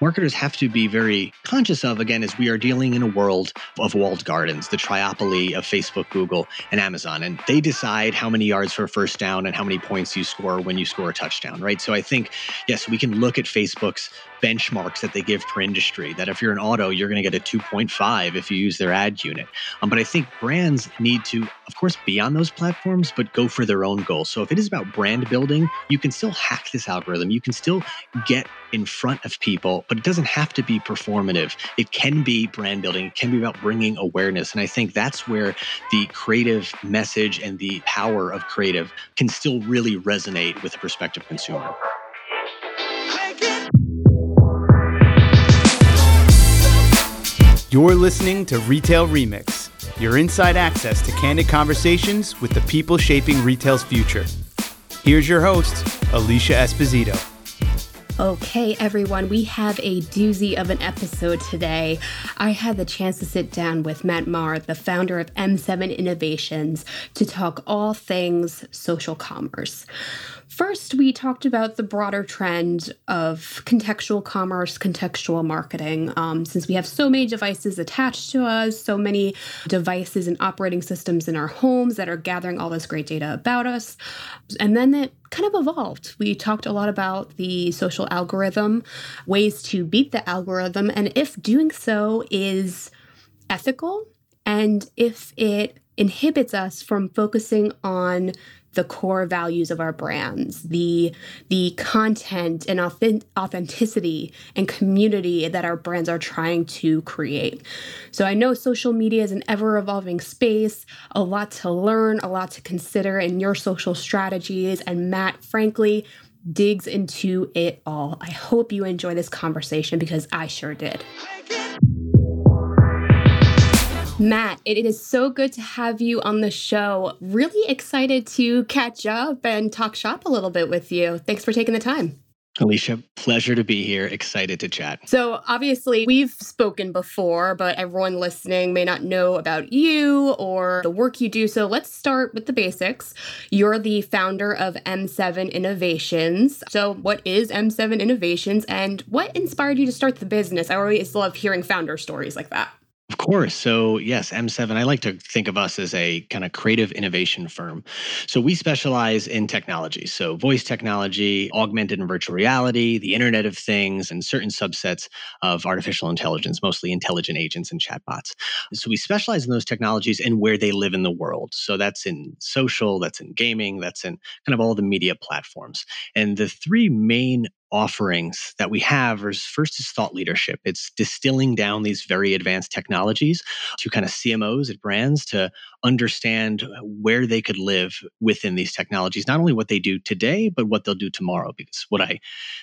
marketers have to be very conscious of, again, as we are dealing in a world of walled gardens, the triopoly of Facebook, Google, and Amazon. And they decide how many yards for a first down and how many points you score when you score a touchdown, right? So I think, yes, we can look at Facebook's benchmarks that they give per industry, that if you're an auto, you're going to get a 2.5 if you use their ad unit. Um, but I think brands need to, of course, be on those platforms, but go for their own goals. So if it is about brand building, you can still hack this algorithm. You can still get in front of people, but it doesn't have to be performative. It can be brand building, it can be about bringing awareness. And I think that's where the creative message and the power of creative can still really resonate with a prospective consumer. You're listening to Retail Remix, your inside access to candid conversations with the people shaping retail's future. Here's your host, Alicia Esposito. Okay, everyone, we have a doozy of an episode today. I had the chance to sit down with Matt Maher, the founder of M7 Innovations, to talk all things social commerce. First, we talked about the broader trend of contextual commerce, contextual marketing. Um, since we have so many devices attached to us, so many devices and operating systems in our homes that are gathering all this great data about us. And then it kind of evolved. We talked a lot about the social algorithm, ways to beat the algorithm, and if doing so is ethical and if it inhibits us from focusing on the core values of our brands, the the content and authenticity and community that our brands are trying to create. So I know social media is an ever evolving space, a lot to learn, a lot to consider in your social strategies and Matt frankly digs into it all. I hope you enjoy this conversation because I sure did. Matt, it is so good to have you on the show. Really excited to catch up and talk shop a little bit with you. Thanks for taking the time. Alicia, pleasure to be here. Excited to chat. So, obviously, we've spoken before, but everyone listening may not know about you or the work you do. So, let's start with the basics. You're the founder of M7 Innovations. So, what is M7 Innovations and what inspired you to start the business? I always love hearing founder stories like that. Course. So, yes, M7, I like to think of us as a kind of creative innovation firm. So, we specialize in technology. So, voice technology, augmented and virtual reality, the Internet of Things, and certain subsets of artificial intelligence, mostly intelligent agents and chatbots. So, we specialize in those technologies and where they live in the world. So, that's in social, that's in gaming, that's in kind of all the media platforms. And the three main offerings that we have is first is thought leadership. It's distilling down these very advanced technologies to kind of CMOs at brands to understand where they could live within these technologies, not only what they do today, but what they'll do tomorrow. Because what I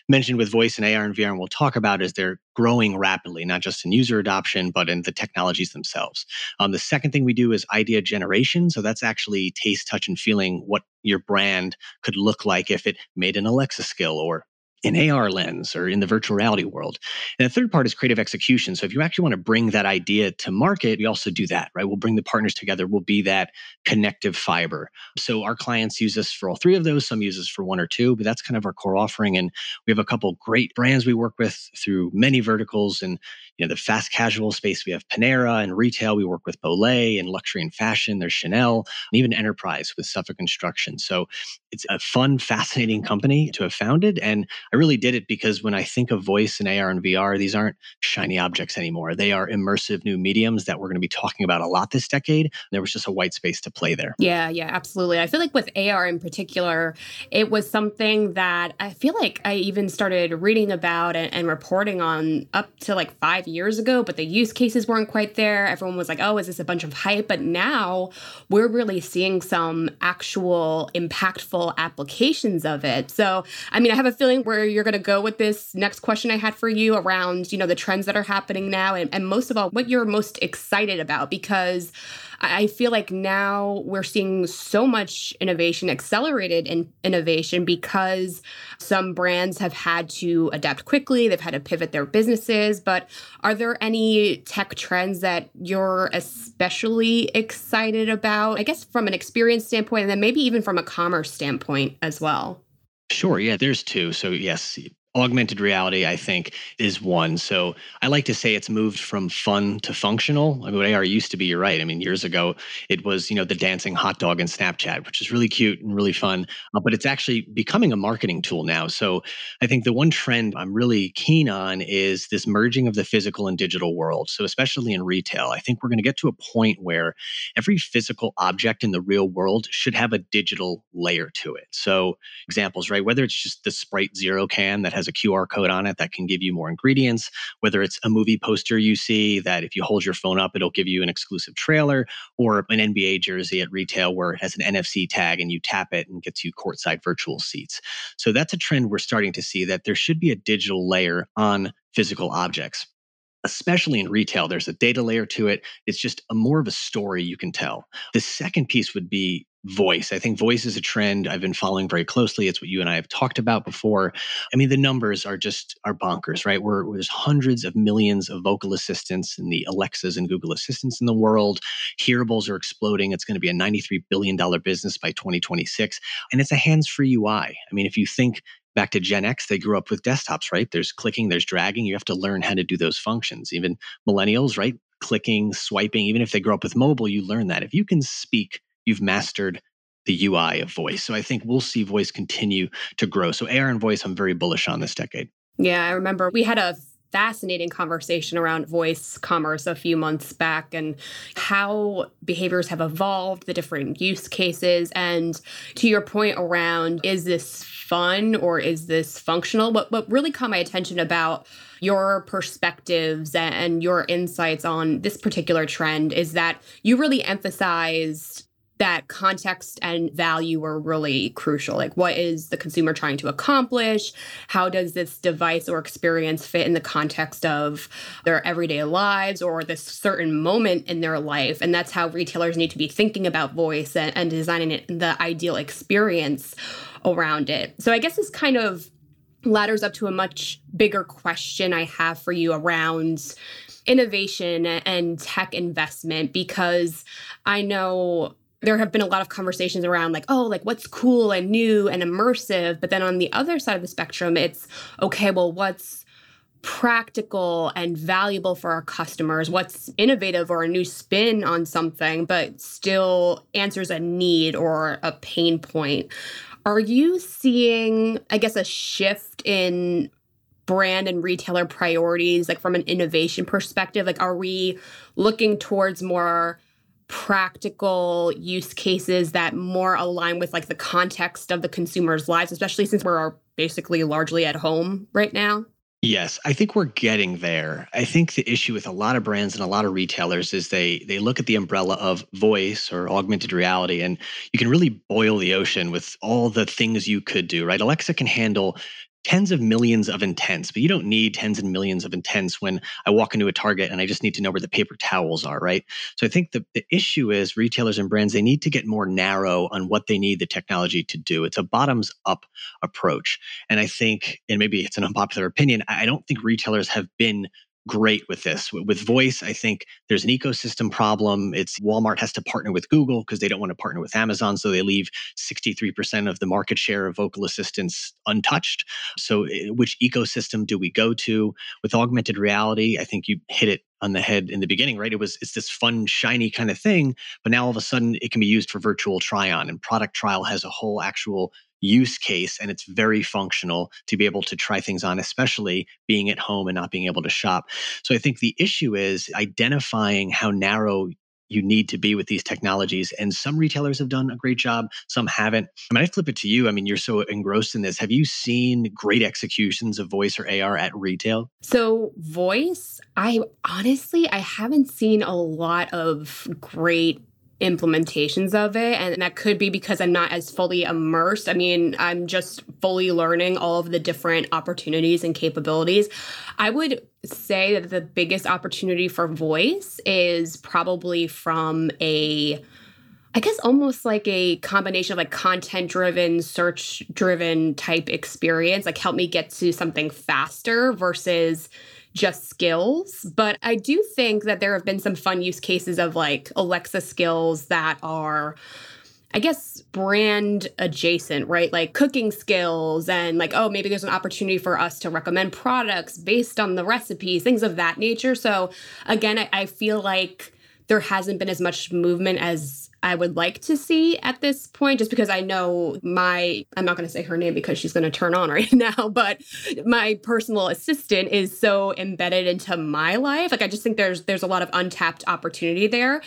mentioned with voice and AR and VR, and we'll talk about is they're growing rapidly, not just in user adoption, but in the technologies themselves. Um, the second thing we do is idea generation. So that's actually taste, touch, and feeling what your brand could look like if it made an Alexa skill or in AR lens or in the virtual reality world. And the third part is creative execution. So if you actually want to bring that idea to market, we also do that, right? We'll bring the partners together. We'll be that connective fiber. So our clients use us for all three of those. Some use us for one or two, but that's kind of our core offering. And we have a couple great brands we work with through many verticals. And you know, the fast casual space, we have Panera and retail. We work with Olay and luxury and fashion. There's Chanel and even enterprise with Suffolk Construction. So it's a fun, fascinating company to have founded. And I really did it because when I think of voice and AR and VR, these aren't shiny objects anymore. They are immersive new mediums that we're going to be talking about a lot this decade. There was just a white space to play there. Yeah, yeah, absolutely. I feel like with AR in particular, it was something that I feel like I even started reading about and, and reporting on up to like five years ago, but the use cases weren't quite there. Everyone was like, oh, is this a bunch of hype? But now we're really seeing some actual impactful applications of it. So, I mean, I have a feeling where where you're going to go with this next question I had for you around, you know, the trends that are happening now and, and most of all, what you're most excited about because I feel like now we're seeing so much innovation, accelerated in innovation, because some brands have had to adapt quickly. They've had to pivot their businesses. But are there any tech trends that you're especially excited about? I guess from an experience standpoint, and then maybe even from a commerce standpoint as well. Sure. Yeah, there's two. So, yes, augmented reality i think is one. So i like to say it's moved from fun to functional. I mean, what ar used to be you're right. I mean years ago it was you know the dancing hot dog in snapchat which is really cute and really fun uh, but it's actually becoming a marketing tool now. So i think the one trend i'm really keen on is this merging of the physical and digital world. So especially in retail i think we're going to get to a point where every physical object in the real world should have a digital layer to it. So examples right whether it's just the sprite zero can that has has a QR code on it that can give you more ingredients, whether it's a movie poster you see that if you hold your phone up, it'll give you an exclusive trailer, or an NBA jersey at retail where it has an NFC tag and you tap it and gets you courtside virtual seats. So that's a trend we're starting to see that there should be a digital layer on physical objects especially in retail, there's a data layer to it. It's just a more of a story you can tell. The second piece would be voice. I think voice is a trend I've been following very closely. It's what you and I have talked about before. I mean, the numbers are just are bonkers, right? We're, there's hundreds of millions of vocal assistants and the Alexas and Google Assistants in the world. Hearables are exploding. It's going to be a $93 billion business by 2026. And it's a hands-free UI. I mean, if you think back to Gen X, they grew up with desktops, right? There's clicking, there's dragging. You have to learn how to do those functions. Even millennials, right? Clicking, swiping, even if they grow up with mobile, you learn that. If you can speak you've mastered the UI of voice. So I think we'll see voice continue to grow. So AR and voice, I'm very bullish on this decade. Yeah, I remember we had a fascinating conversation around voice commerce a few months back and how behaviors have evolved, the different use cases. And to your point around is this fun or is this functional? What, what really caught my attention about your perspectives and your insights on this particular trend is that you really emphasized that context and value are really crucial. Like, what is the consumer trying to accomplish? How does this device or experience fit in the context of their everyday lives or this certain moment in their life? And that's how retailers need to be thinking about voice and, and designing it, the ideal experience around it. So, I guess this kind of ladders up to a much bigger question I have for you around innovation and tech investment because I know there have been a lot of conversations around like oh like what's cool and new and immersive but then on the other side of the spectrum it's okay well what's practical and valuable for our customers? What's innovative or a new spin on something but still answers a need or a pain point? Are you seeing i guess a shift in brand and retailer priorities like from an innovation perspective? Like are we looking towards more practical use cases that more align with like the context of the consumer's lives, especially since we're basically largely at home right now? Yes, I think we're getting there. I think the issue with a lot of brands and a lot of retailers is they they look at the umbrella of voice or augmented reality and you can really boil the ocean with all the things you could do, right? Alexa can handle tens of millions of intents, but you don't need tens and millions of intents when I walk into a Target and I just need to know where the paper towels are, right? So I think the, the issue is retailers and brands, they need to get more narrow on what they need the technology to do. It's a bottoms up approach. And I think, and maybe it's an unpopular opinion, I don't think retailers have been great with this. With voice, I think there's an ecosystem problem. It's Walmart has to partner with Google because they don't want to partner with Amazon. So they leave 63% of the market share of vocal assistants untouched. So, eh, which ecosystem do we go to? With augmented reality, I think you hit it on the head in the beginning, right? It was it's this fun, shiny kind of thing, but now all of a sudden it can be used for virtual try-on, and product trial has a whole actual use case and it's very functional to be able to try things on, especially being at home and not being able to shop. So I think the issue is identifying how narrow you need to be with these technologies. And some retailers have done a great job, some haven't. I mean, I flip it to you. I mean, you're so engrossed in this. Have you seen great executions of voice or AR at retail? So, voice, I honestly, I haven't seen a lot of great implementations of it. And that could be because I'm not as fully immersed. I mean, I'm just fully learning all of the different opportunities and capabilities. I would say that the biggest opportunity for voice is probably from a I guess almost like a combination of like content driven, search driven type experience, like help me get to something faster versus just skills. But I do think that there have been some fun use cases of like Alexa skills that are I guess, brand adjacent, right? Like cooking skills and like, oh, maybe there's an opportunity for us to recommend products based on the recipes, things of that nature. So, again, I, I feel like there hasn't been as much movement as I would like to see at this point, just because I know my, I'm not going to say her name because she's going to turn on right now, but my personal assistant is so embedded into my life. Like, I just think there's, there's a lot of untapped opportunity there.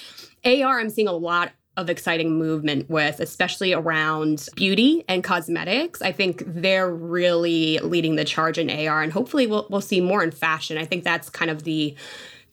AR, I'm seeing a lot of exciting movement with, especially around beauty and cosmetics. I think they're really leading the charge in AR, and hopefully we'll we'll see more in fashion. I think that's kind of the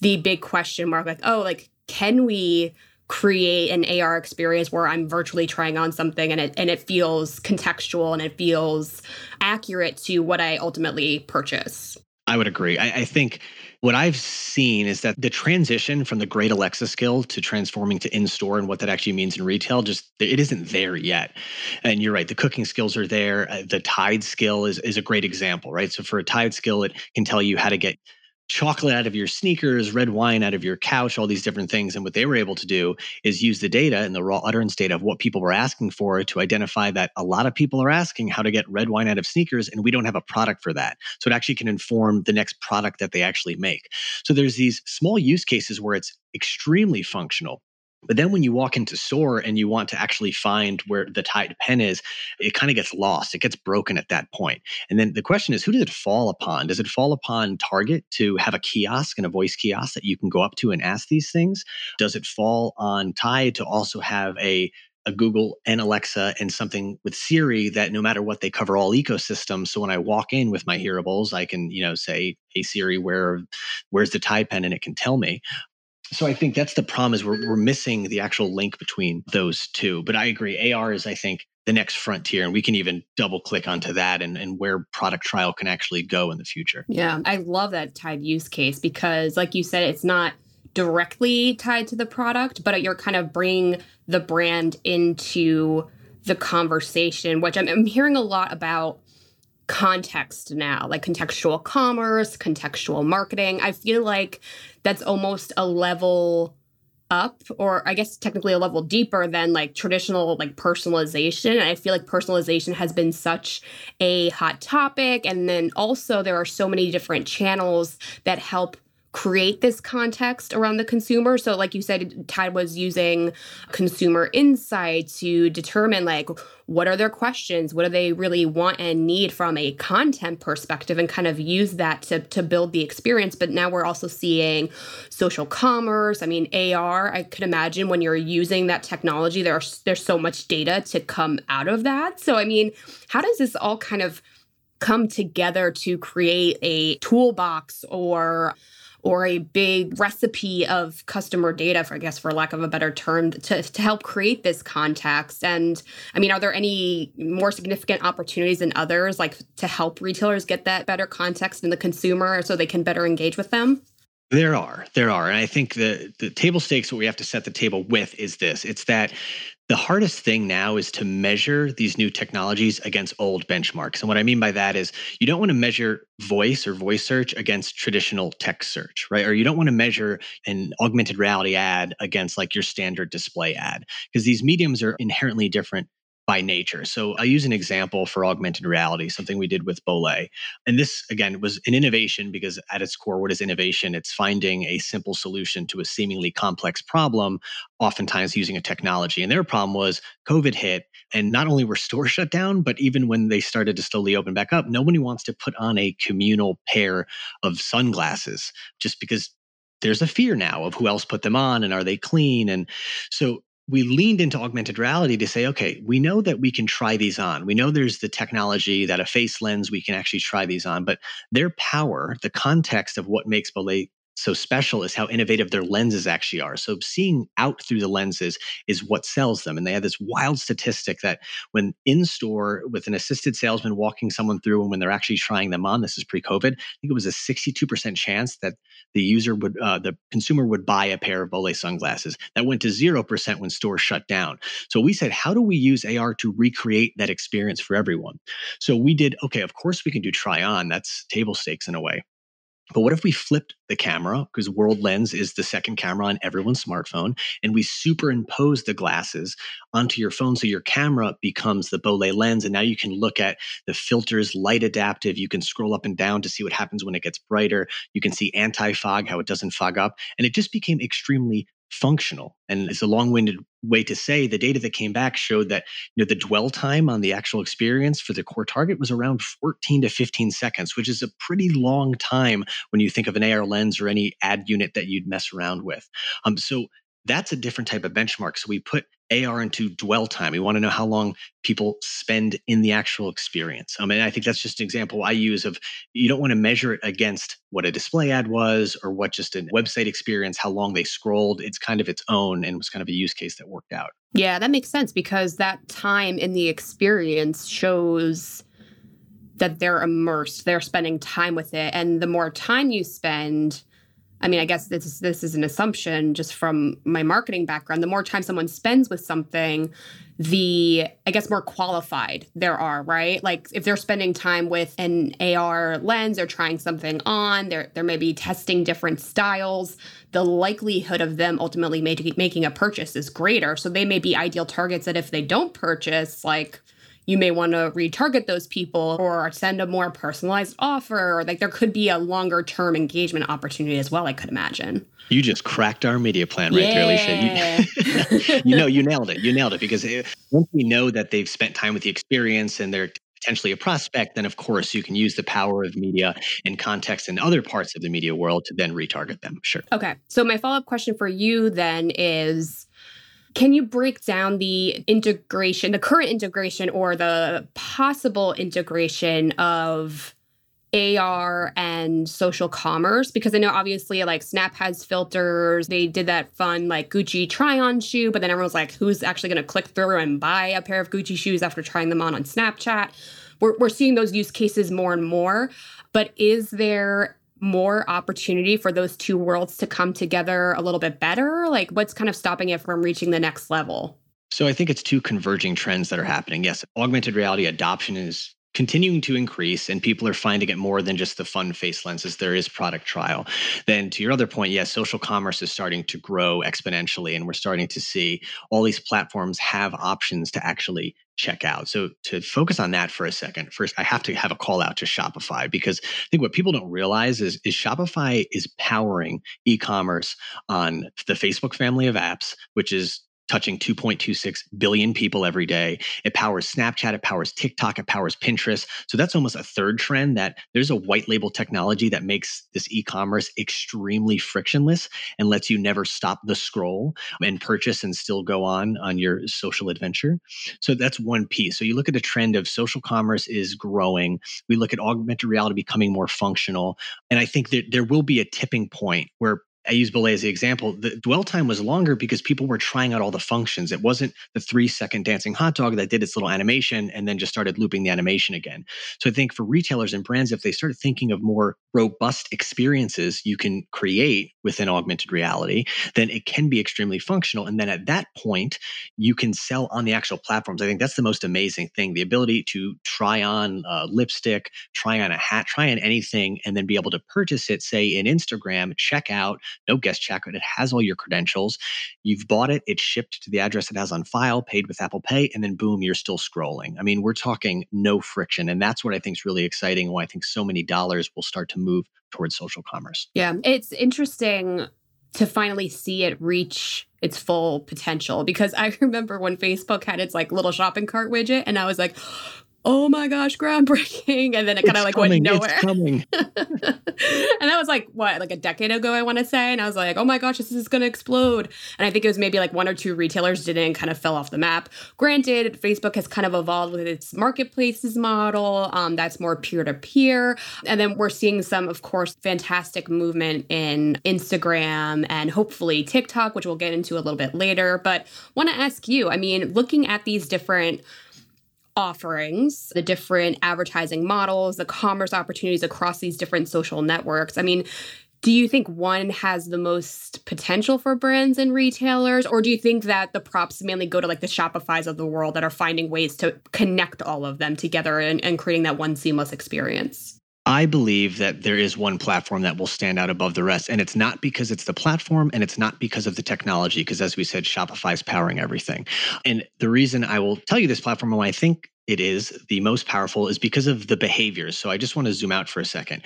the big question mark. Like, oh, like can we create an AR experience where I'm virtually trying on something and it and it feels contextual and it feels accurate to what I ultimately purchase. I would agree. I, I think what I've seen is that the transition from the great Alexa skill to transforming to in store and what that actually means in retail just it isn't there yet. And you're right, the cooking skills are there. Uh, the Tide skill is is a great example, right? So for a Tide skill, it can tell you how to get chocolate out of your sneakers, red wine out of your couch, all these different things. And what they were able to do is use the data and the raw utterance data of what people were asking for to identify that a lot of people are asking how to get red wine out of sneakers, and we don't have a product for that. So it actually can inform the next product that they actually make. So there's these small use cases where it's extremely functional but then when you walk into SOAR and you want to actually find where the Tide pen is, it kind of gets lost. It gets broken at that point. And then the question is, who does it fall upon? Does it fall upon Target to have a kiosk and a voice kiosk that you can go up to and ask these things? Does it fall on Tide to also have a a Google and Alexa and something with Siri that no matter what they cover all ecosystems. So when I walk in with my hearables, I can, you know, say, Hey Siri, where where's the Tide pen? And it can tell me. So I think that's the problem is we're, we're missing the actual link between those two. But I agree. AR is, I think, the next frontier. And we can even double click onto that and, and where product trial can actually go in the future. Yeah. I love that Tide use case because, like you said, it's not directly tied to the product, but you're kind of bringing the brand into the conversation, which I'm, I'm hearing a lot about context now, like contextual commerce, contextual marketing. I feel like that's almost a level up or i guess technically a level deeper than like traditional like personalization and i feel like personalization has been such a hot topic and then also there are so many different channels that help create this context around the consumer. So, like you said, Tide was using consumer insight to determine like what are their questions, what do they really want and need from a content perspective, and kind of use that to to build the experience. But now we're also seeing social commerce. I mean, AR. I could imagine when you're using that technology, there's there's so much data to come out of that. So, I mean, how does this all kind of come together to create a toolbox or or a big recipe of customer data, for I guess, for lack of a better term, to, to help create this context. And I mean, are there any more significant opportunities than others, like to help retailers get that better context in the consumer so they can better engage with them? There are, there are, and I think the the table stakes. What we have to set the table with is this: it's that the hardest thing now is to measure these new technologies against old benchmarks. And what I mean by that is you don't want to measure voice or voice search against traditional text search, right? Or you don't want to measure an augmented reality ad against like your standard display ad because these mediums are inherently different by nature. So I use an example for augmented reality, something we did with Bollé. And this, again, was an innovation because at its core, what is innovation? It's finding a simple solution to a seemingly complex problem, oftentimes using a technology. And their problem was COVID hit. And not only were stores shut down, but even when they started to slowly open back up, nobody wants to put on a communal pair of sunglasses just because there's a fear now of who else put them on and are they clean and so we leaned into augmented reality to say, okay, we know that we can try these on. We know there's the technology that a face lens, we can actually try these on, but their power, the context of what makes Bollé so special is how innovative their lenses actually are. So seeing out through the lenses is what sells them. And they have this wild statistic that when in store with an assisted salesman walking someone through and when they're actually trying them on, this is pre-COVID, I think it was a 62% chance that the user would, uh, the consumer would buy a pair of Bollé sunglasses. That went to 0% when stores shut down. So we said, how do we use AR to recreate that experience for everyone? So we did, okay, of course we can do try on. That's table stakes in a way But what if we flipped the camera, because World Lens is the second camera on everyone's smartphone, and we superimpose the glasses onto your phone so your camera becomes the Bollé lens. And now you can look at the filters, light adaptive. You can scroll up and down to see what happens when it gets brighter. You can see anti fog, how it doesn't fog up. And it just became extremely functional. And it's a long-winded way to say the data that came back showed that you know the dwell time on the actual experience for the core target was around 14 to 15 seconds, which is a pretty long time when you think of an AR lens or any ad unit that you'd mess around with. Um, so that's a different type of benchmark. So we put AR into dwell time. We want to know how long people spend in the actual experience. Um, I mean, I think that's just an example I use of you don't want to measure it against what a display ad was or what just a website experience, how long they scrolled. It's kind of its own and was kind of a use case that worked out. Yeah, that makes sense because that time in the experience shows that they're immersed, they're spending time with it. And the more time you spend, I mean, I guess this is, this is an assumption just from my marketing background. The more time someone spends with something, the I guess more qualified there are, right? Like if they're spending time with an AR lens or trying something on, they're they're maybe testing different styles. The likelihood of them ultimately make, making a purchase is greater. So they may be ideal targets that if they don't purchase, like you may want to retarget those people or send a more personalized offer or like there could be a longer term engagement opportunity as well i could imagine. You just cracked our media plan right yeah. there alicia. You, you, know you nailed it. You nailed it because it, once we know that they've spent time with the experience and they're potentially a prospect then of course you can use the power of media and context in other parts of the media world to then retarget them sure. Okay so my follow-up question for you then is can you break down the integration, the current integration, or the possible integration of AR and social commerce? Because I know obviously like Snap has filters. They did that fun like Gucci try on shoe, but then everyone's like, who's actually going to click through and buy a pair of Gucci shoes after trying them on on Snapchat? We're, we're seeing those use cases more and more. But is there more opportunity for those two worlds to come together a little bit better? Like, what's kind of stopping it from reaching the next level? So, I think it's two converging trends that are happening. Yes, augmented reality adoption is continuing to increase and people are finding it more than just the fun face lenses there is product trial then to your other point yes social commerce is starting to grow exponentially and we're starting to see all these platforms have options to actually check out. So to focus on that for a second first i have to have a call out to shopify because i think what people don't realize is, is shopify is powering e-commerce on the facebook family of apps which is touching 2.26 billion people every day. It powers Snapchat, it powers TikTok, it powers Pinterest. So that's almost a third trend that there's a white label technology that makes this e-commerce extremely frictionless and lets you never stop the scroll and purchase and still go on on your social adventure. So that's one piece. So you look at the trend of social commerce is growing. We look at augmented reality becoming more functional. And I think that there will be a tipping point where I use Bollé as the example. The dwell time was longer because people were trying out all the functions. It wasn't the three second dancing hot dog that did its little animation and then just started looping the animation again. So I think for retailers and brands, if they start thinking of more robust experiences you can create within augmented reality, then it can be extremely functional. And then at that point, you can sell on the actual platforms. I think that's the most amazing thing the ability to try on lipstick, try on a hat, try on anything, and then be able to purchase it, say in Instagram, check out no guest checkout. It has all your credentials. You've bought it, it's shipped to the address it has on file, paid with Apple Pay, and then boom, you're still scrolling. I mean, we're talking no friction. And that's what I think is really exciting. Why I think so many dollars will start to move towards social commerce. Yeah, it's interesting to finally see it reach its full potential because I remember when Facebook had its like little shopping cart widget and I was like, oh my gosh, groundbreaking. And then it kind of like coming, went nowhere. Coming. and that was like, what, like a decade ago, I want to say. And I was like, oh my gosh, this is going to explode. And I think it was maybe like one or two retailers didn't kind of fell off the map. Granted, Facebook has kind of evolved with its marketplaces model um, that's more peer to peer. And then we're seeing some, of course, fantastic movement in Instagram and hopefully TikTok, which we'll get into a little bit later. But want to ask you, I mean, looking at these different offerings, the different advertising models, the commerce opportunities across these different social networks. I mean, do you think one has the most potential for brands and retailers or do you think that the props mainly go to like the shopify's of the world that are finding ways to connect all of them together and, and creating that one seamless experience I believe that there is one platform that will stand out above the rest. And it's not because it's the platform and it's not because of the technology, because as we said, Shopify is powering everything. And the reason I will tell you this platform I think it is the most powerful is because of the behaviors. So I just want to zoom out for a second.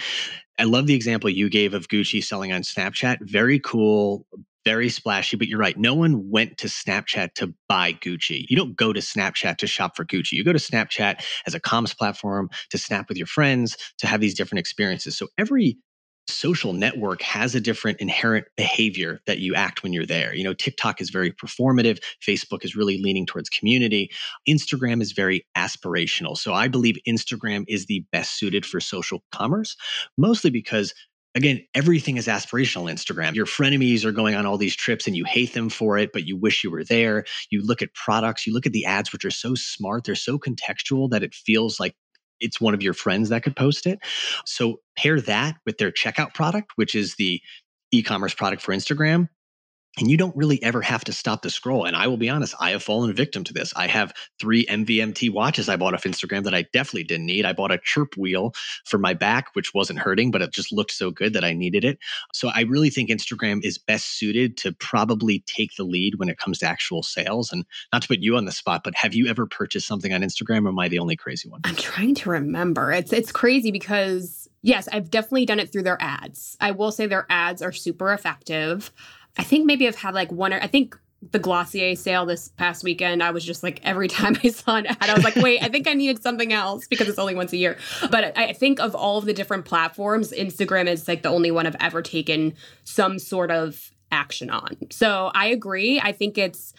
I love the example you gave of Gucci selling on Snapchat. Very cool, very splashy, but you're right. No one went to Snapchat to buy Gucci. You don't go to Snapchat to shop for Gucci. You go to Snapchat as a comms platform to snap with your friends, to have these different experiences. So every social network has a different inherent behavior that you act when you're there. You know, TikTok is very performative, Facebook is really leaning towards community, Instagram is very aspirational. So I believe Instagram is the best suited for social commerce, mostly because again, everything is aspirational Instagram. Your frenemies are going on all these trips and you hate them for it, but you wish you were there. You look at products, you look at the ads, which are so smart, they're so contextual that it feels like it's one of your friends that could post it. So pair that with their checkout product, which is the e commerce product for Instagram and you don't really ever have to stop the scroll. And I will be honest, I have fallen victim to this. I have three MVMT watches I bought off Instagram that I definitely didn't need. I bought a chirp wheel for my back, which wasn't hurting, but it just looked so good that I needed it. So I really think Instagram is best suited to probably take the lead when it comes to actual sales. And not to put you on the spot, but have you ever purchased something on Instagram or am I the only crazy one? I'm trying to remember. It's it's crazy because yes, I've definitely done it through their ads. I will say their ads are super effective. I think maybe I've had like one or I think the Glossier sale this past weekend, I was just like, every time I saw an ad, I was like, wait, I think I needed something else because it's only once a year. But I think of all of the different platforms, Instagram is like the only one I've ever taken some sort of action on. So I agree. I think it's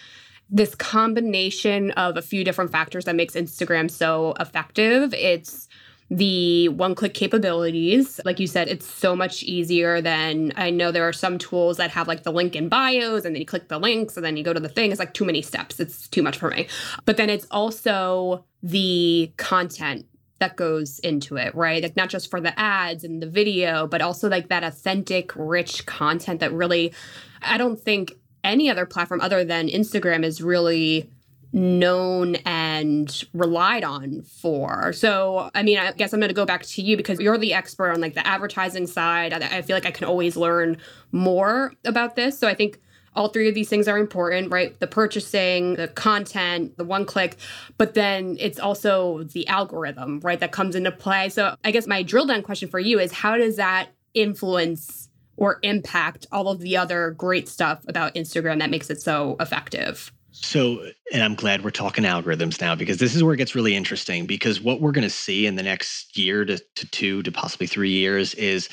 this combination of a few different factors that makes Instagram so effective. It's the one click capabilities. Like you said, it's so much easier than I know there are some tools that have like the link in bios and then you click the links and then you go to the thing. It's like too many steps. It's too much for me. But then it's also the content that goes into it, right? Like not just for the ads and the video, but also like that authentic, rich content that really, I don't think any other platform other than Instagram is really known and relied on for. So, I mean, I guess I'm going to go back to you because you're the expert on like the advertising side. I, feel like I can always learn more about this. So, I think all three of these things are important, right? The purchasing, the content, the one click, but then it's also the algorithm, right? That comes into play. So, I guess my drill down question for you is how does that influence or impact all of the other great stuff about Instagram that makes it so effective? So, and I'm glad we're talking algorithms now because this is where it gets really interesting. Because what we're going to see in the next year to, to two to possibly three years is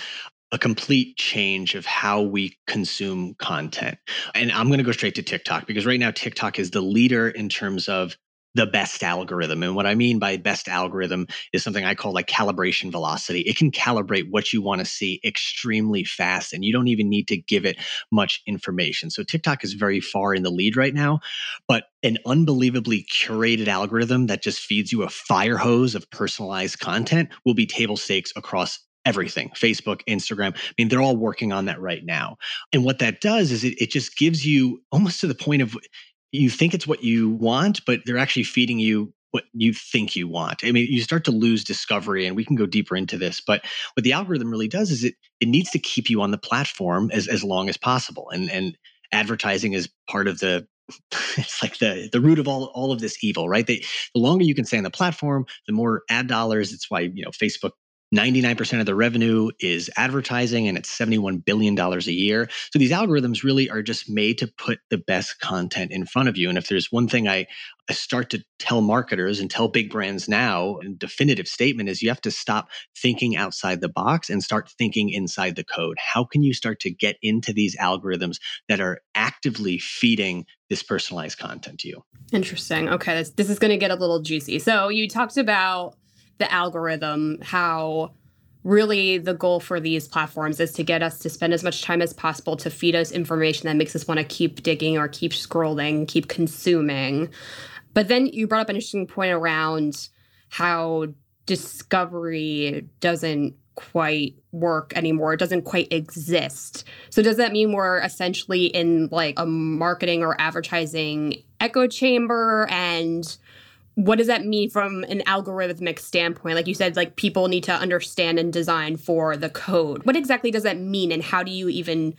a complete change of how we consume content. And I'm going to go straight to TikTok because right now TikTok is the leader in terms of the best algorithm. And what I mean by best algorithm is something I call like calibration velocity. It can calibrate what you want to see extremely fast, and you don't even need to give it much information. So TikTok is very far in the lead right now, but an unbelievably curated algorithm that just feeds you a fire hose of personalized content will be table stakes across everything facebook instagram i mean they're all working on that right now and what that does is it, it just gives you almost to the point of you think it's what you want, but they're actually feeding you what you think you want. I mean, you start to lose discovery, and we can go deeper into this. But what the algorithm really does is it it needs to keep you on the platform as as long as possible. And and advertising is part of the it's like the the root of all all of this evil, right? They, the longer you can stay on the platform, the more ad dollars. It's why you know Facebook 99% of the revenue is advertising and it's $71 billion a year. So these algorithms really are just made to put the best content in front of you. And if there's one thing I, I start to tell marketers and tell big brands now, and definitive statement is you have to stop thinking outside the box and start thinking inside the code. How can you start to get into these algorithms that are actively feeding this personalized content to you? Interesting. Okay, this, this is going to get a little juicy. So you talked about the algorithm, how really the goal for these platforms is to get us to spend as much time as possible to feed us information that makes us want to keep digging or keep scrolling, keep consuming. But then you brought up an interesting point around how discovery doesn't quite work anymore. It doesn't quite exist. So does that mean we're essentially in like a marketing or advertising echo chamber and what does that mean from an algorithmic standpoint? Like you said, like people need to understand and design for the code. What exactly does that mean, and how do you even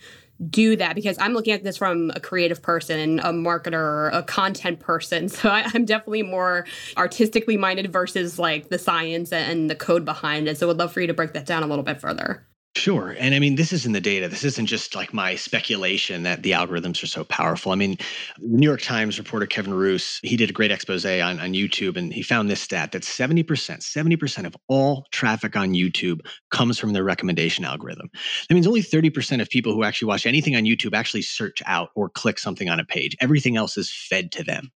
do that? Because I'm looking at this from a creative person, a marketer, a content person. So I, am definitely more artistically minded versus like the science and the code behind it. So I'd love for you to break that down a little bit further. Sure. And I mean, this is in the data. This isn't just like my speculation that the algorithms are so powerful. I mean, the New York Times reporter Kevin Roose, he did a great expose on, on YouTube and he found this stat that 70%, 70% of all traffic on YouTube comes from the recommendation algorithm. That means only 30% of people who actually watch anything on YouTube actually search out or click something on a page. Everything else is fed to them.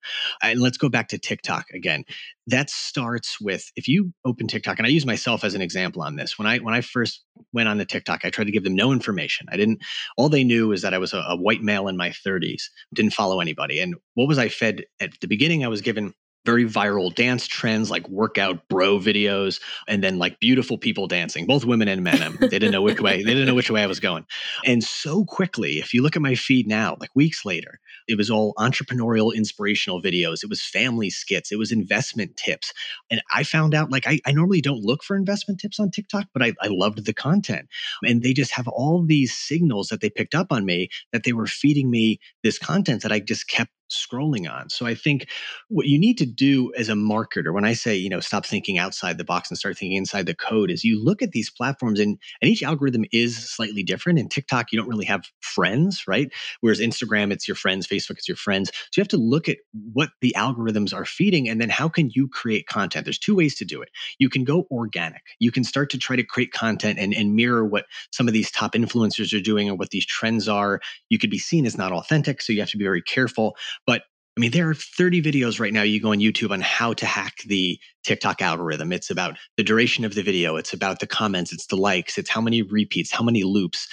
And let's go back to TikTok again that starts with if you open TikTok, and I use myself as an example on this. When I when I first went on the TikTok, I tried to give them no information. I didn't. All they knew is that I was a, a white male in my 30s, didn't follow anybody. And what was I fed at the beginning? I was given very viral dance trends like workout bro videos and then like beautiful people dancing both women and men. Um, they didn't know which way they didn't know which way i was going. And so quickly if you look at my feed now like weeks later it was all entrepreneurial inspirational videos. It was family skits. It was investment tips. And i found out like i, I normally don't look for investment tips on tiktok but I, I loved the content. And they just have all these signals that they picked up on me that they were feeding me this content that i just kept scrolling on. So I think what you need to do as a marketer, when I say, you know, stop thinking outside the box and start thinking inside the code, is you look at these platforms and, and each algorithm is slightly different. In TikTok, you don't really have friends, right? Whereas Instagram, it's your friends, Facebook, it's your friends. So you have to look at what the algorithms are feeding and then how can you create content? There's two ways to do it. You can go organic. You can start to try to create content and, and mirror what some of these top influencers are doing or what these trends are. You could be seen as not authentic. So you have to be very careful. But I mean, there are 30 videos right now you go on YouTube on how to hack the TikTok algorithm. It's about the duration of the video, it's about the comments, it's the likes, it's how many repeats, how many loops.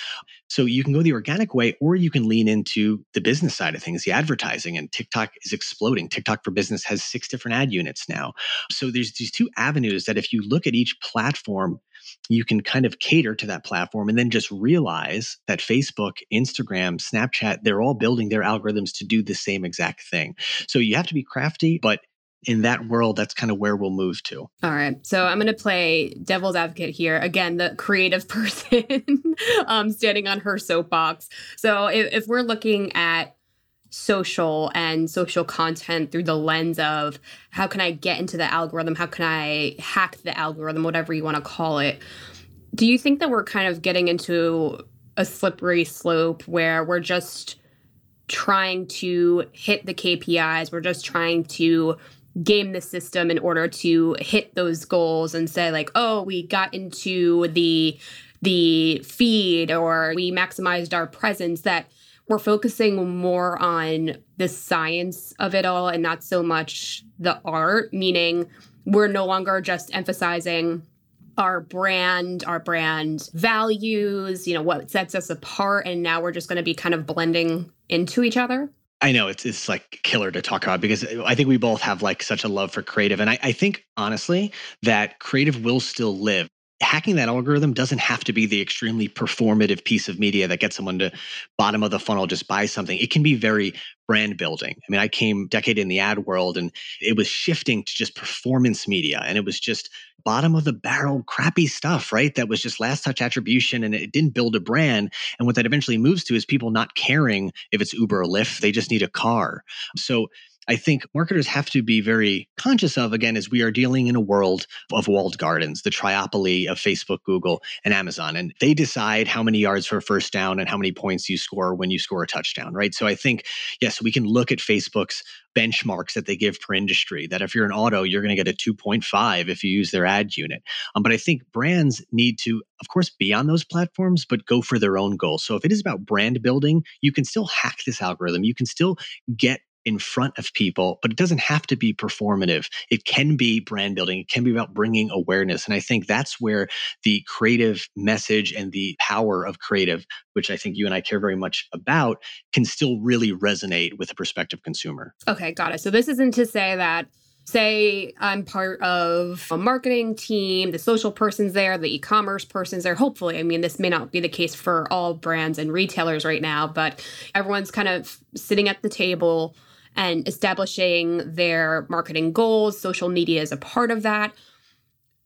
So you can go the organic way or you can lean into the business side of things, the advertising. And TikTok is exploding. TikTok for Business has six different ad units now. So there's these two avenues that if you look at each platform, you can kind of cater to that platform and then just realize that Facebook, Instagram, Snapchat, they're all building their algorithms to do the same exact thing. So you have to be crafty, but in that world, that's kind of where we'll move to. All right. So I'm going to play devil's advocate here. Again, the creative person um, standing on her soapbox. So if, if we're looking at social and social content through the lens of how can I get into the algorithm? How can I hack the algorithm? Whatever you want to call it. Do you think that we're kind of getting into a slippery slope where we're just trying to hit the KPIs? We're just trying to game the system in order to hit those goals and say like, oh, we got into the the feed or we maximized our presence that we're focusing more on the science of it all and not so much the art, meaning we're no longer just emphasizing our brand, our brand values, you know, what sets us apart. And now we're just going to be kind of blending into each other. I know it's it's like killer to talk about because I think we both have like such a love for creative. And I, I think honestly that creative will still live hacking that algorithm doesn't have to be the extremely performative piece of media that gets someone to bottom of the funnel just buy something. It can be very brand building. I mean i came decade in the ad world and it was shifting to just performance media and it was just bottom of the barrel crappy stuff right? That was just last touch attribution and it didn't build a brand. And what that eventually moves to is people not caring if it's uber or lyft. They just need a car. So I think marketers have to be very conscious of, again, as we are dealing in a world of walled gardens, the triopoly of Facebook, Google, and Amazon. And they decide how many yards for a first down and how many points you score when you score a touchdown, right? So I think, yes, we can look at Facebook's benchmarks that they give per industry, that if you're an auto, you're going to get a 2.5 if you use their ad unit. Um, but I think brands need to, of course, be on those platforms, but go for their own goals. So if it is about brand building, you can still hack this algorithm. You can still get in front of people, but it doesn't have to be performative. It can be brand building, it can be about bringing awareness. And I think that's where the creative message and the power of creative, which I think you and I care very much about, can still really resonate with a prospective consumer. Okay, got it. So this isn't to say that say I'm part of a marketing team, the social person's there, the e commerce person's there. Hopefully, I mean, this may not be the case for all brands and retailers right now, but everyone's kind of sitting at the table and establishing their marketing goals. Social media is a part of that.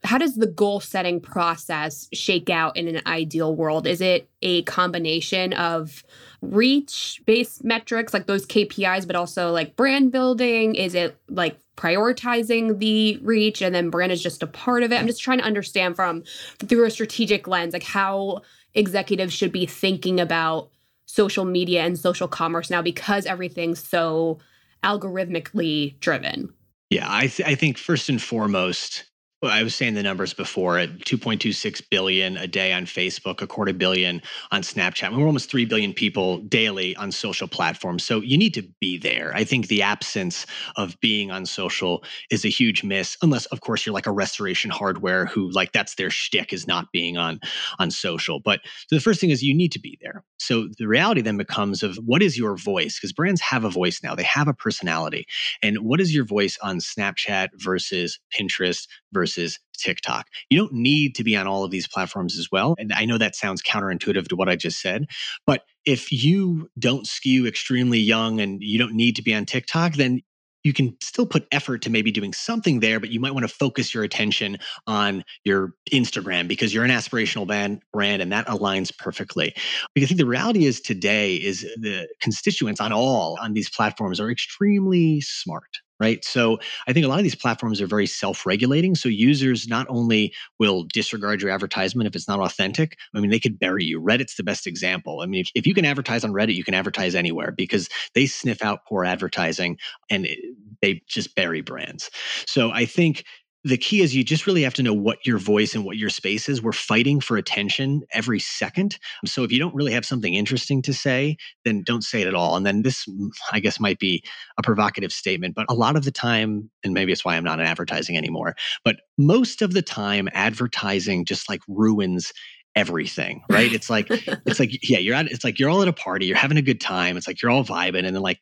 How does the goal setting process shake out in an ideal world? Is it a combination of reach based metrics like those KPIs, but also like brand building? Is it like prioritizing the reach and then brand is just a part of it? I'm just trying to understand from through a strategic lens, like how executives should be thinking about social media and social commerce now because everything's so algorithmically driven. Yeah, I, th- I think first and foremost, well, I was saying the numbers before at 2.26 billion a day on Facebook, a quarter billion on Snapchat. I mean, we're almost 3 billion people daily on social platforms. So you need to be there. I think the absence of being on social is a huge miss, unless, of course, you're like a restoration hardware who, like, that's their shtick is not being on on social. But so the first thing is you need to be there. So the reality then becomes of what is your voice? Because brands have a voice now, they have a personality. And what is your voice on Snapchat versus Pinterest versus TikTok. You don't need to be on all of these platforms as well. And I know that sounds counterintuitive to what I just said, but if you don't skew extremely young and you don't need to be on TikTok, then you can still put effort to maybe doing something there, but you might want to focus your attention on your Instagram because you're an aspirational band, brand and that aligns perfectly. Because I think the reality is today is the constituents on all on these platforms are extremely smart right? So I think a lot of these platforms are very self-regulating. So users not only will disregard your advertisement if it's not authentic, I mean, they could bury you. Reddit's the best example. I mean, if, if you can advertise on Reddit, you can advertise anywhere because they sniff out poor advertising and it, they just bury brands. So I think the key is you just really have to know what your voice and what your space is. We're fighting for attention every second. So if you don't really have something interesting to say, then don't say it at all. And then this, mm, I guess, might be a provocative statement, but a lot of the time, and maybe it's why I'm not in advertising anymore, but most of the time, advertising just like ruins everything right it's like it's like yeah you're at it's like you're all at a party you're having a good time it's like you're all vibing and then like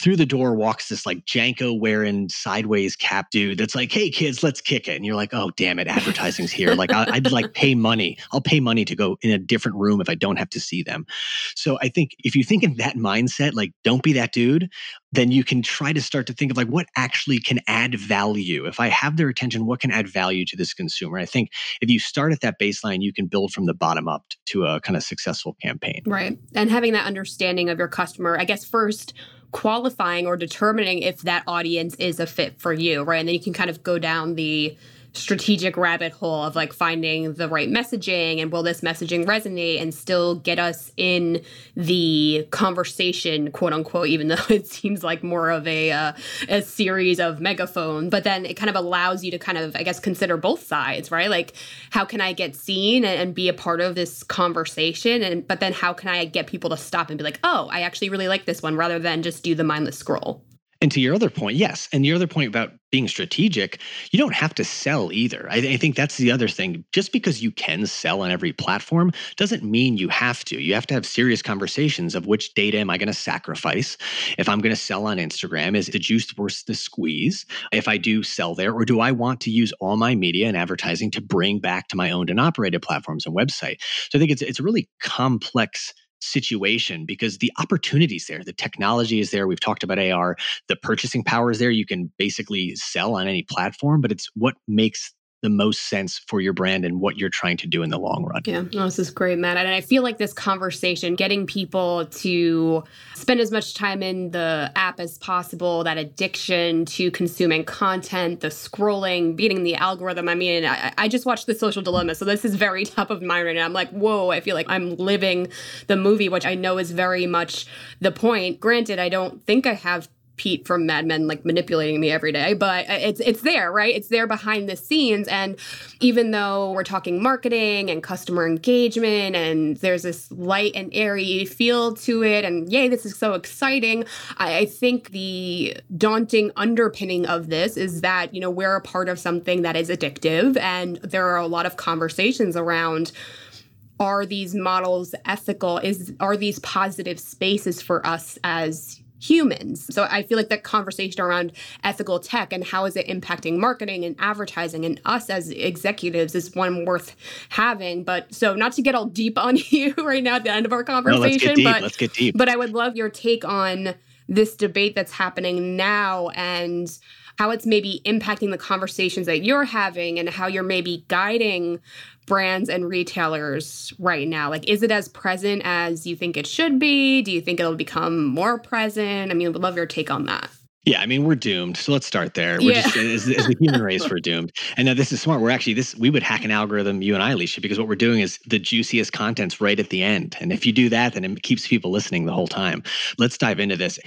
through the door walks this like Janko wearing sideways cap dude that's like, hey kids, let's kick it. And you're like, oh damn it, advertising's here. like I, would like pay money. I'll pay money to go in a different room if I don't have to see them. So I think if you think in that mindset, like don't be that dude, then you can try to start to think of like what actually can add value. If I have their attention, what can add value to this consumer? I think if you start at that baseline, you can build from the bottom up to a kind of successful campaign. Right. And having that understanding of your customer, I guess first qualifying or determining if that audience is a fit for you, right? And then you can kind of go down the strategic rabbit hole of like finding the right messaging and will this messaging resonate and still get us in the conversation quote unquote even though it seems like more of a uh, a series of megaphone but then it kind of allows you to kind of i guess consider both sides right? Like how can i get seen and, and be a part of this conversation? And but then how can i get people to stop and be like oh i actually really like this one rather than just do the mindless scroll and to your other point, yes. And your other point about being strategic, you don't have to sell either. I, I, think that's the other thing. Just because you can sell on every platform doesn't mean you have to. You have to have serious conversations of which data am I going to sacrifice? If I'm going to sell on Instagram, is the juice worth the squeeze? If I do sell there, or do I want to use all my media and advertising to bring back to my owned and operated platforms and website? So I think it's it's a really complex situation because the opportunities there the technology is there we've talked about ar the purchasing power is there you can basically sell on any platform but it's what makes the most sense for your brand and what you're trying to do in the long run. Yeah, no, this is great, Matt. And I feel like this conversation, getting people to spend as much time in the app as possible, that addiction to consuming content, the scrolling, beating the algorithm. I mean, I, I just watched The Social Dilemma, so this is very top of mind right now. I'm like, whoa, I feel like I'm living the movie, which I know is very much the point. Granted, I don't think I have Pete from Mad Men like manipulating me every day, but it's it's there, right? It's there behind the scenes and even though we're talking marketing and customer engagement and there's this light and airy feel to it and yay, this is so exciting, I, I think the daunting underpinning of this is that, you know, we're a part of something that is addictive and there are a lot of conversations around are these models ethical is are these positive spaces for us as humans. So I feel like that conversation around ethical tech and how is it impacting marketing and advertising and us as executives is one worth having. But so not to get all deep on you right now at the end of our conversation, no, let's get but let's get deep. But I would love your take on this debate that's happening now and how it's maybe impacting the conversations that you're having and how you're maybe guiding brands and retailers right now? Like, is it as present as you think it should be? Do you think it'll become more present? I mean, would love your take on that. Yeah, I mean, we're doomed. So let's start there. We're yeah. just as, as the human race, we're doomed. And now this is smart. We're actually this we would hack an algorithm, you and I, Alicia, because what we're doing is the juiciest content's right at the end. And if you do that, then it keeps people listening the whole time. Let's dive into this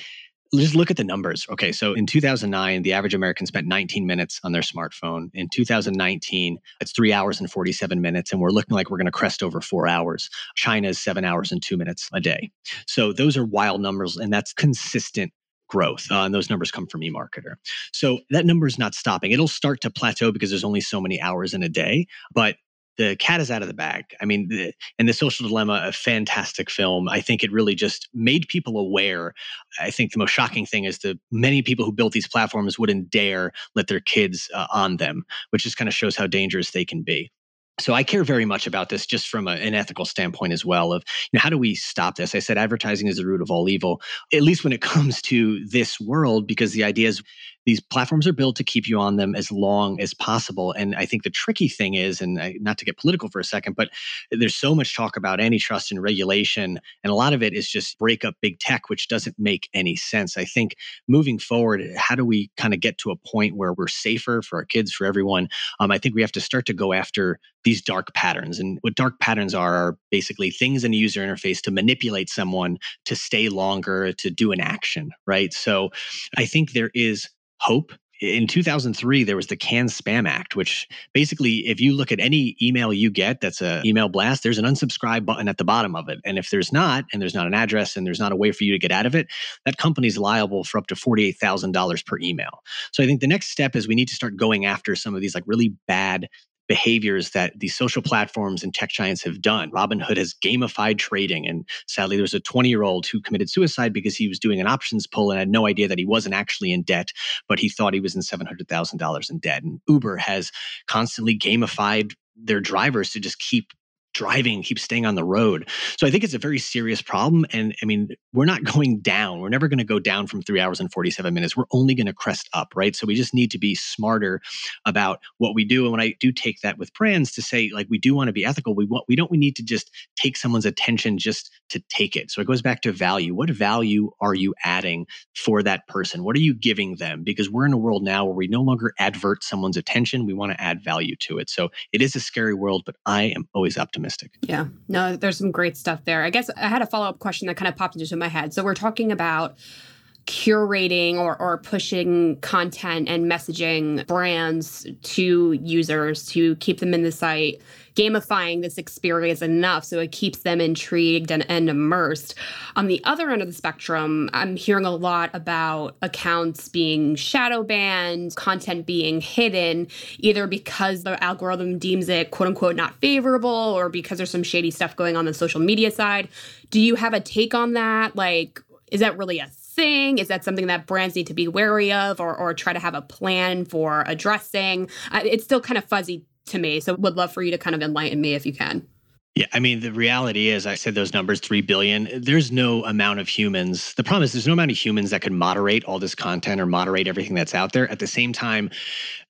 just look at the numbers. Okay, so in 2009, the average American spent 19 minutes on their smartphone. In 2019, it's three hours and 47 minutes, and we're looking like we're going to crest over four hours. China is seven hours and two minutes a day. So those are wild numbers, and that's consistent growth. Uh, and those numbers come from eMarketer. So that number is not stopping. It'll start to plateau because there's only so many hours in a day, but the cat is out of the bag. I mean, the, and the Social Dilemma, a fantastic film. I think it really just made people aware. I think the most shocking thing is that many people who built these platforms wouldn't dare let their kids uh, on them, which just kind of shows how dangerous they can be so I care very much about this just from a, an ethical standpoint as well of you know, how do we stop this? I said advertising is the root of all evil, at least when it comes to this world, because the idea is these platforms are built to keep you on them as long as possible. And I think the tricky thing is, and I, not to get political for a second, but there's so much talk about antitrust and regulation, and a lot of it is just break up big tech, which doesn't make any sense. I think moving forward, how do we kind of get to a point where we're safer for our kids, for everyone? Um, I think we have to start to go after these dark patterns. And what dark patterns are are basically things in a user interface to manipulate someone to stay longer, to do an action, right? So I think there is hope in 2003 there was the CAN-SPAM Act, which basically, if you look at any email you get that's an email blast, there's an unsubscribe button at the bottom of it. And if there's not, and there's not an address, and there's not a way for you to get out of it, that company's liable for up to $48,000 per email. So I think the next step is we need to start going after some of these like really bad behaviors that these social platforms and tech giants have done. Robinhood has gamified trading. And sadly, there was a 20 year old who committed suicide because he was doing an options pull and had no idea that he wasn't actually in debt, but he thought he was in $700,000 in debt. And Uber has constantly gamified their drivers to just keep driving, keep staying on the road. So I think it's a very serious problem. And I mean, we're not going down. We're never going to go down from three hours and 47 minutes. We're only going to crest up, right? So we just need to be smarter about what we do. And when I do take that with brands to say, like, we do want to be ethical, we want, we don't, we need to just take someone's attention just to take it. So it goes back to value. What value are you adding for that person? What are you giving them? Because we're in a world now where we no longer advert someone's attention. We want to add value to it. So it is a scary world, but I am always optimistic optimistic. Yeah, no, there's some great stuff there. I guess I had a follow up question that kind of popped into my head. So we're talking about curating or, or pushing content and messaging brands to users to keep them in the site gamifying this experience enough so it keeps them intrigued and, and immersed. On the other end of the spectrum, I'm hearing a lot about accounts being shadow banned, content being hidden, either because the algorithm deems it quote unquote not favorable or because there's some shady stuff going on the social media side. Do you have a take on that? Like, is that really a thing? Is that something that brands need to be wary of or, or try to have a plan for addressing? Uh, it's still kind of fuzzy to me. So would love for you to kind of enlighten me if you can. Yeah, I mean, the reality is, I said those numbers, 3 billion. There's no amount of humans. The problem is, there's no amount of humans that could moderate all this content or moderate everything that's out there. At the same time,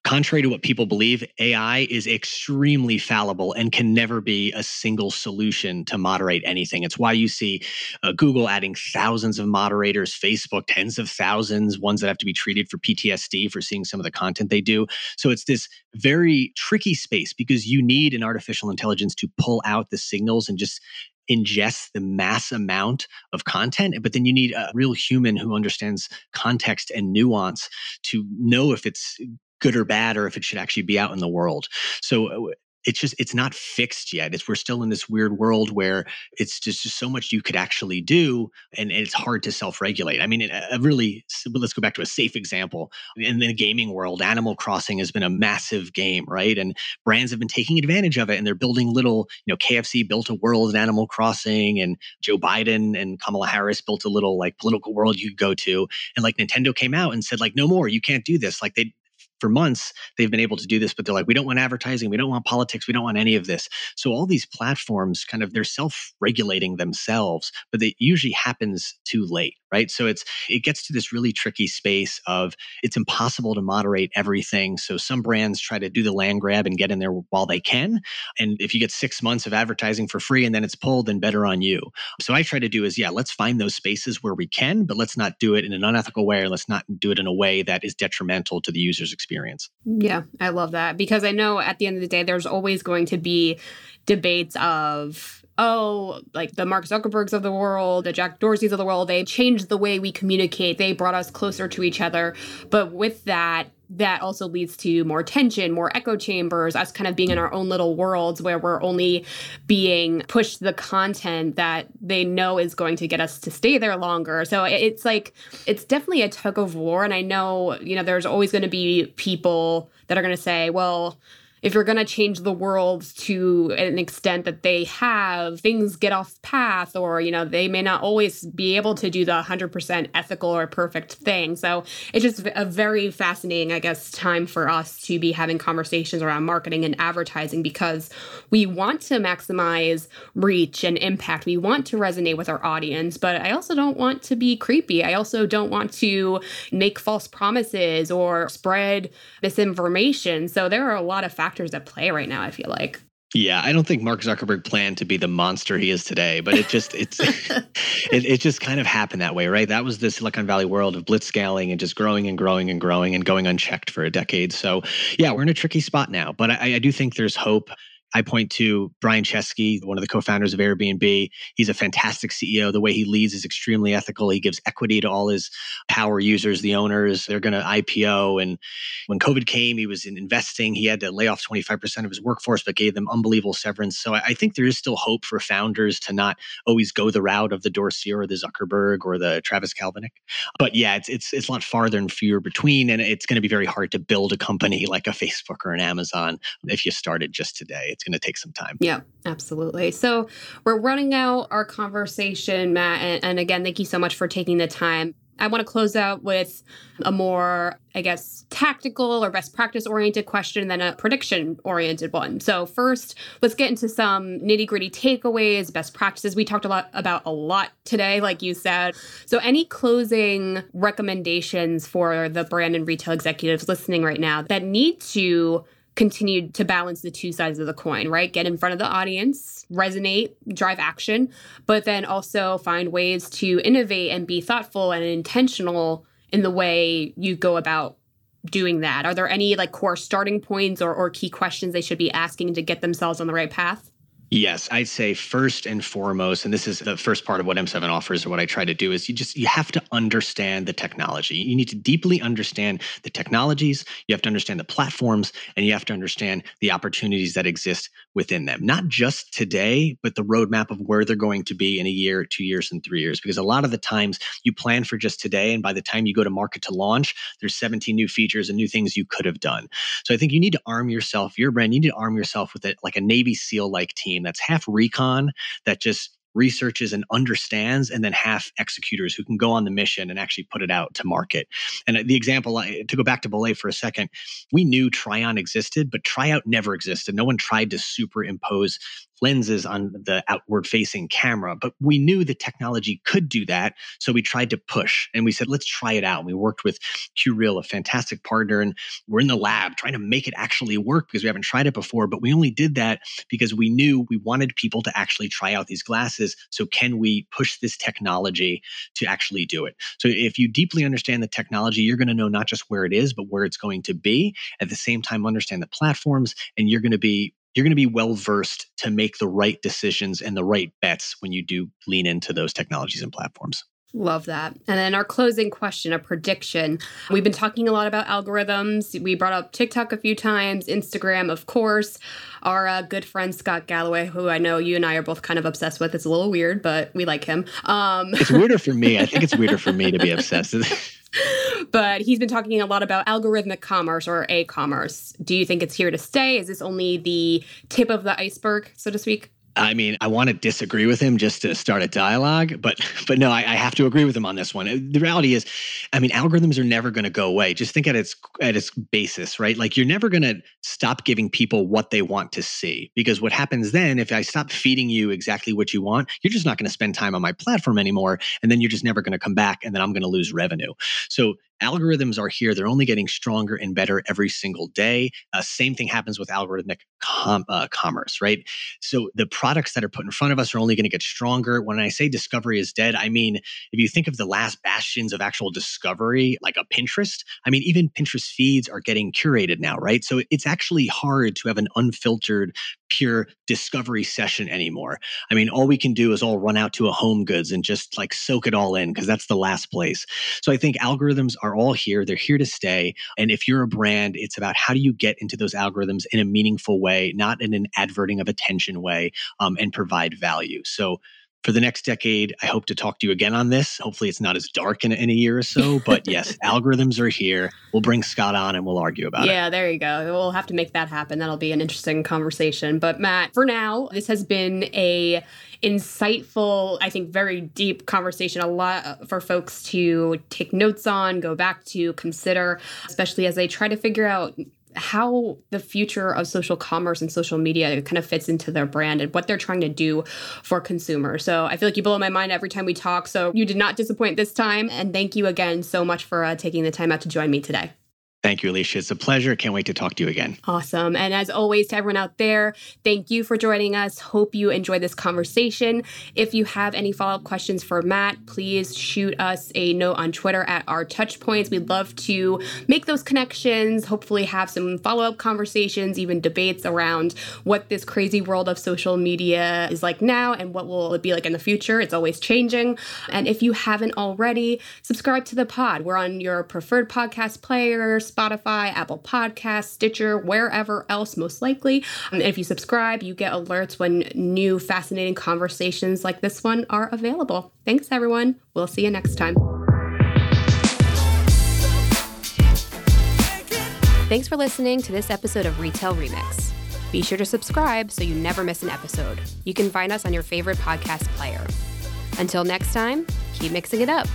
contrary to what people believe, AI is extremely fallible and can never be a single solution to moderate anything. It's why you see uh, Google adding thousands of moderators, Facebook tens of thousands, ones that have to be treated for PTSD for seeing some of the content they do. So it's this very tricky space because you need an artificial intelligence to pull out the signals and just ingest the mass amount of content, but then you need a real human who understands context and nuance to know if it's good or bad or if it should actually be out in the world. So uh, it's just it's not fixed yet. It's we're still in this weird world where it's just, just so much you could actually do and, and it's hard to self-regulate. I mean a really let's go back to a safe example. In the gaming world animal crossing has been a massive game right? And brands have been taking advantage of it and they're building little you know kfc built a world in animal crossing and joe biden and kamala harris built a little like political world you could go to. And like nintendo came out and said like no more. You can't do this. Like they for months they've been able to do this but they're like we don't want advertising we don't want politics we don't want any of this. So all these platforms kind of they're self-regulating themselves but it usually happens too late right? So it's it gets to this really tricky space of it's impossible to moderate everything. So some brands try to do the land grab and get in there while they can. And if you get six months of advertising for free and then it's pulled, then better on you. So I try to do is yeah, let's find those spaces where we can, but let's not do it in an unethical way or let's not do it in a way that is detrimental to the user's experience. Yeah, I love that because I know at the end of the day, there's always going to be debates of oh, like the Mark Zuckerbergs of the world, the Jack Dorseys of the world, they changed the way we communicate. They brought us closer to each other. But with that, that also leads to more tension, more echo chambers, us kind of being in our own little worlds where we're only being pushed the content that they know is going to get us to stay there longer. So it's like, it's definitely a tug of war. And I know, you know, there's always going to be people that are going to say, well, if you're going to change the world to an extent that they have, things get off path, or, you know, they may not always be able to do the 100% ethical or perfect thing. So it's just a very fascinating, I guess, time for us to be having conversations around marketing and advertising because we want to maximize reach and impact. We want to resonate with our audience, but I also don't want to be creepy. I also don't want to make false promises or spread misinformation. So there are a lot of factors factors at play right now, I feel like. Yeah, I don't think Mark Zuckerberg planned to be the monster he is today, but it just it's it, it just kind of happened that way, right? That was the Silicon Valley world of blitzscaling and just growing and growing and growing and going unchecked for a decade. So yeah, we're in a tricky spot now, but I, I do think there's hope. I point to Brian Chesky, one of the co-founders of Airbnb. He's a fantastic CEO. The way he leads is extremely ethical. He gives equity to all his power users, the owners. They're going to IPO. And when COVID came, he was in investing. He had to lay off 25% of his workforce, but gave them unbelievable severance. So I think there is still hope for founders to not always go the route of the Dorsey or the Zuckerberg or the Travis Kalanick. But yeah, it's it's it's a lot farther and fewer between, and it's going to be very hard to build a company like a Facebook or an Amazon if you started just today it's going to take some time. Yeah, absolutely. So we're running out our conversation, Matt. And, and again, thank you so much for taking the time. I want to close out with a more, I guess, tactical or best practice oriented question than a prediction oriented one. So, first, let's get into some nitty gritty takeaways, best practices. We talked a lot about a lot today, like you said. So, any closing recommendations for the brand and retail executives listening right now that need to continued to balance the two sides of the coin, right? Get in front of the audience, resonate, drive action, but then also find ways to innovate and be thoughtful and intentional in the way you go about doing that. Are there any like core starting points or, or key questions they should be asking to get themselves on the right path? Yes, I'd say first and foremost, and this is the first part of what M7 offers or what I try to do is you just you have to understand the technology. You need to deeply understand the technologies, you have to understand the platforms, and you have to understand the opportunities that exist within them. Not just today, but the roadmap of where they're going to be in a year, two years, and three years. Because a lot of the times you plan for just today, and by the time you go to market to launch, there's 17 new features and new things you could have done. So I think you need to arm yourself, your brand, you need to arm yourself with it like a Navy SEAL like team team that's half recon that just researches and understands, and then half executors who can go on the mission and actually put it out to market. And uh, the example, to go back to Bollé for a second, we knew Tryon existed, but Tryout never existed. No one tried to superimpose lenses on the outward facing camera. But we knew the technology could do that. So we tried to push and we said, let's try it out. And we worked with QReal, a fantastic partner, and we're in the lab trying to make it actually work because we haven't tried it before. But we only did that because we knew we wanted people to actually try out these glasses. So can we push this technology to actually do it? So if you deeply understand the technology, you're going to know not just where it is, but where it's going to be. At the same time, understand the platforms, and you're going to be you're going to be well versed to make the right decisions and the right bets when you do lean into those technologies and platforms. Love that. And then our closing question, a prediction. We've been talking a lot about algorithms. We brought up TikTok a few times, Instagram, of course. Our uh, good friend Scott Galloway, who I know you and I are both kind of obsessed with. It's a little weird, but we like him. Um, it's weirder for me. I think it's weirder for me to be obsessed. but he's been talking a lot about algorithmic commerce or a commerce. Do you think it's here to stay? Is this only the tip of the iceberg, so to speak? I mean, I want to disagree with him just to start a dialogue, but but no, I, I have to agree with him on this one. The reality is, I mean, algorithms are never going to go away. Just think at its at its basis, right? Like you're never going to stop giving people what they want to see because what happens then if I stop feeding you exactly what you want, you're just not going to spend time on my platform anymore, and then you're just never going to come back, and then I'm going to lose revenue. So algorithms are here. They're only getting stronger and better every single day. Uh, same thing happens with algorithmic com- uh, commerce, right? So the products that are put in front of us are only going to get stronger. When I say discovery is dead, I mean, if you think of the last bastions of actual discovery, like a Pinterest, I mean, even Pinterest feeds are getting curated now, right? So it's actually hard to have an unfiltered pure discovery session anymore. I mean, all we can do is all run out to a home goods and just like soak it all in because that's the last place. So I think algorithms are all here. They're here to stay. And if you're a brand, it's about how do you get into those algorithms in a meaningful way, not in an adverting of attention way, um, and provide value. So for the next decade, I hope to talk to you again on this. Hopefully, it's not as dark in, in a year or so. But yes, algorithms are here. We'll bring Scott on and we'll argue about yeah, it. Yeah, there you go. We'll have to make that happen. That'll be an interesting conversation. But Matt, for now, this has been a insightful, I think, very deep conversation. A lot uh, for folks to take notes on, go back to, consider, especially as they try to figure out how the future of social commerce and social media kind of fits into their brand and what they're trying to do for consumers. So I feel like you blow my mind every time we talk. So you did not disappoint this time. And thank you again so much for uh, taking the time out to join me today. Thank you, Alicia. It's a pleasure. Can't wait to talk to you again. Awesome. And as always, to everyone out there, thank you for joining us. Hope you enjoyed this conversation. If you have any follow up questions for Matt, please shoot us a note on Twitter at our touch points. We'd love to make those connections, hopefully, have some follow up conversations, even debates around what this crazy world of social media is like now and what will it be like in the future. It's always changing. And if you haven't already, subscribe to the pod. We're on your preferred podcast player Spotify, Apple Podcasts, Stitcher, wherever else, most likely. And if you subscribe, you get alerts when new fascinating conversations like this one are available. Thanks, everyone. We'll see you next time. Thanks for listening to this episode of Retail Remix. Be sure to subscribe so you never miss an episode. You can find us on your favorite podcast player. Until next time, keep mixing it up.